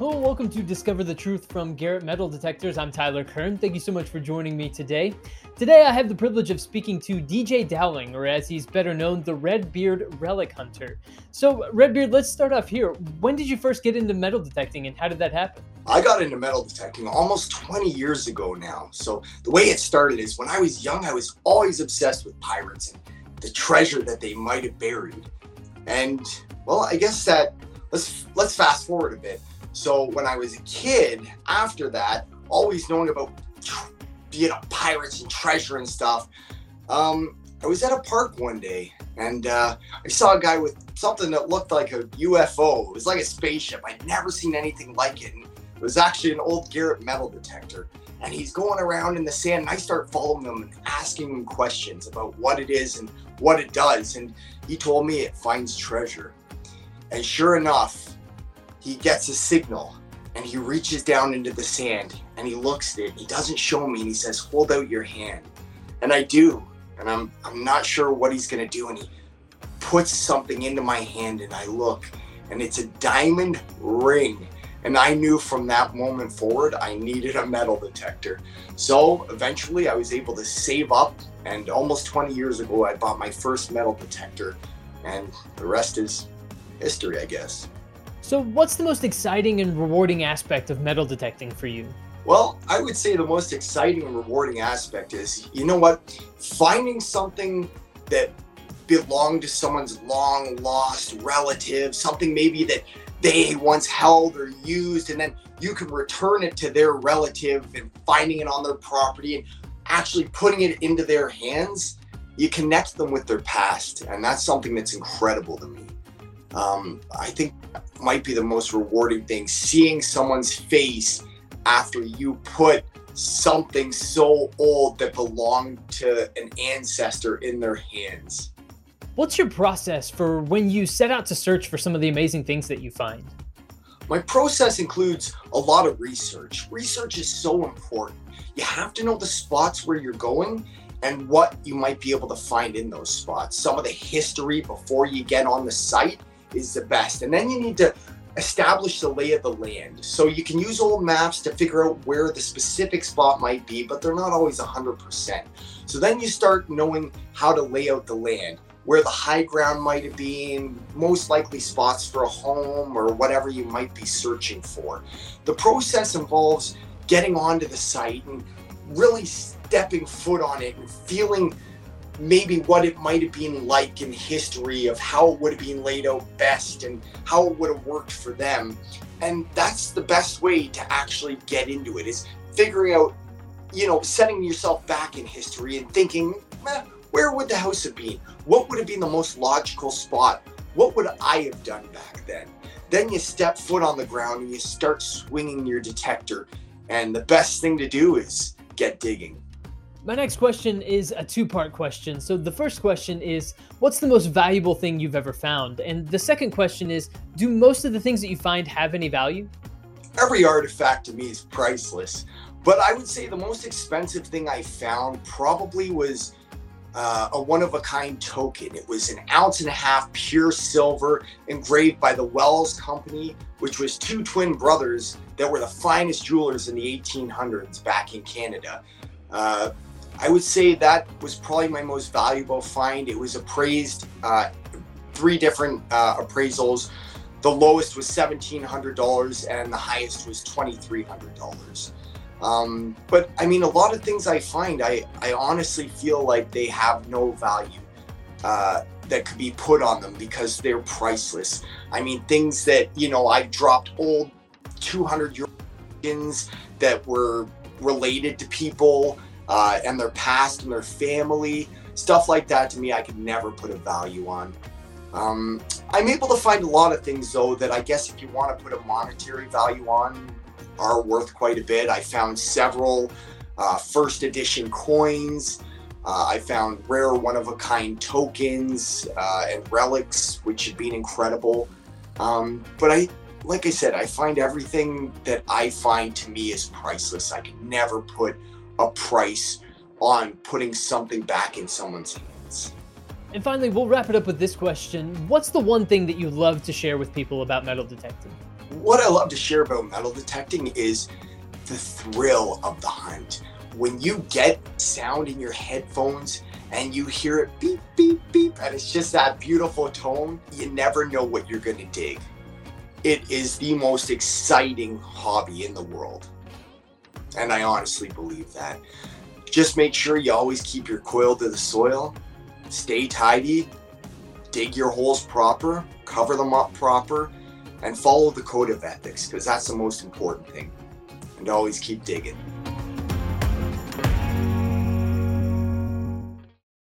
Hello, welcome to Discover the Truth from Garrett Metal Detectors. I'm Tyler Kern. Thank you so much for joining me today. Today, I have the privilege of speaking to DJ Dowling, or as he's better known, the Redbeard Relic Hunter. So, Redbeard, let's start off here. When did you first get into metal detecting, and how did that happen? I got into metal detecting almost 20 years ago now. So, the way it started is when I was young, I was always obsessed with pirates and the treasure that they might have buried. And, well, I guess that let's let's fast forward a bit so when I was a kid, after that, always knowing about you know pirates and treasure and stuff, um, I was at a park one day and uh, I saw a guy with something that looked like a UFO. It was like a spaceship. I'd never seen anything like it. And it was actually an old Garrett metal detector. And he's going around in the sand, and I start following him and asking him questions about what it is and what it does. And he told me it finds treasure. And sure enough, he gets a signal and he reaches down into the sand and he looks at it. He doesn't show me and he says, Hold out your hand. And I do. And I'm I'm not sure what he's gonna do. And he puts something into my hand and I look and it's a diamond ring. And I knew from that moment forward I needed a metal detector. So eventually I was able to save up and almost 20 years ago I bought my first metal detector and the rest is history, I guess. So, what's the most exciting and rewarding aspect of metal detecting for you? Well, I would say the most exciting and rewarding aspect is, you know what, finding something that belonged to someone's long lost relative, something maybe that they once held or used, and then you can return it to their relative and finding it on their property and actually putting it into their hands. You connect them with their past, and that's something that's incredible to me um, I think might be the most rewarding thing seeing someone's face after you put something so old that belonged to an ancestor in their hands. What's your process for when you set out to search for some of the amazing things that you find? My process includes a lot of research. Research is so important. You have to know the spots where you're going and what you might be able to find in those spots. Some of the history before you get on the site is the best. And then you need to establish the lay of the land. So you can use old maps to figure out where the specific spot might be, but they're not always 100%. So then you start knowing how to lay out the land, where the high ground might have been, most likely spots for a home or whatever you might be searching for. The process involves getting onto the site and really stepping foot on it and feeling maybe what it might have been like in history of how it would have been laid out best and how it would have worked for them. And that's the best way to actually get into it is figuring out, you know, setting yourself back in history and thinking, eh, where would the house have been? What would have been the most logical spot? What would I have done back then? Then you step foot on the ground and you start swinging your detector. And the best thing to do is get digging. My next question is a two part question. So, the first question is What's the most valuable thing you've ever found? And the second question is Do most of the things that you find have any value? Every artifact to me is priceless. But I would say the most expensive thing I found probably was uh, a one of a kind token. It was an ounce and a half pure silver engraved by the Wells Company, which was two twin brothers that were the finest jewelers in the 1800s back in Canada. Uh, I would say that was probably my most valuable find. It was appraised uh, three different uh, appraisals. The lowest was $1,700 and the highest was $2,300. Um, but I mean, a lot of things I find, I, I honestly feel like they have no value uh, that could be put on them because they're priceless. I mean, things that, you know, I dropped old 200 year that were related to people uh, and their past and their family. Stuff like that to me, I could never put a value on. Um, I'm able to find a lot of things though that I guess if you want to put a monetary value on, are worth quite a bit. I found several uh, first edition coins. Uh, I found rare one of a kind tokens uh, and relics, which have been incredible. Um, but I, like I said, I find everything that I find to me is priceless. I could never put a price on putting something back in someone's hands. And finally, we'll wrap it up with this question What's the one thing that you love to share with people about metal detecting? what I love to share about metal detecting is the thrill of the hunt. When you get sound in your headphones and you hear it beep, beep, beep, and it's just that beautiful tone, you never know what you're going to dig. It is the most exciting hobby in the world. And I honestly believe that. Just make sure you always keep your coil to the soil, stay tidy, dig your holes proper, cover them up proper, and follow the code of ethics because that's the most important thing. And always keep digging.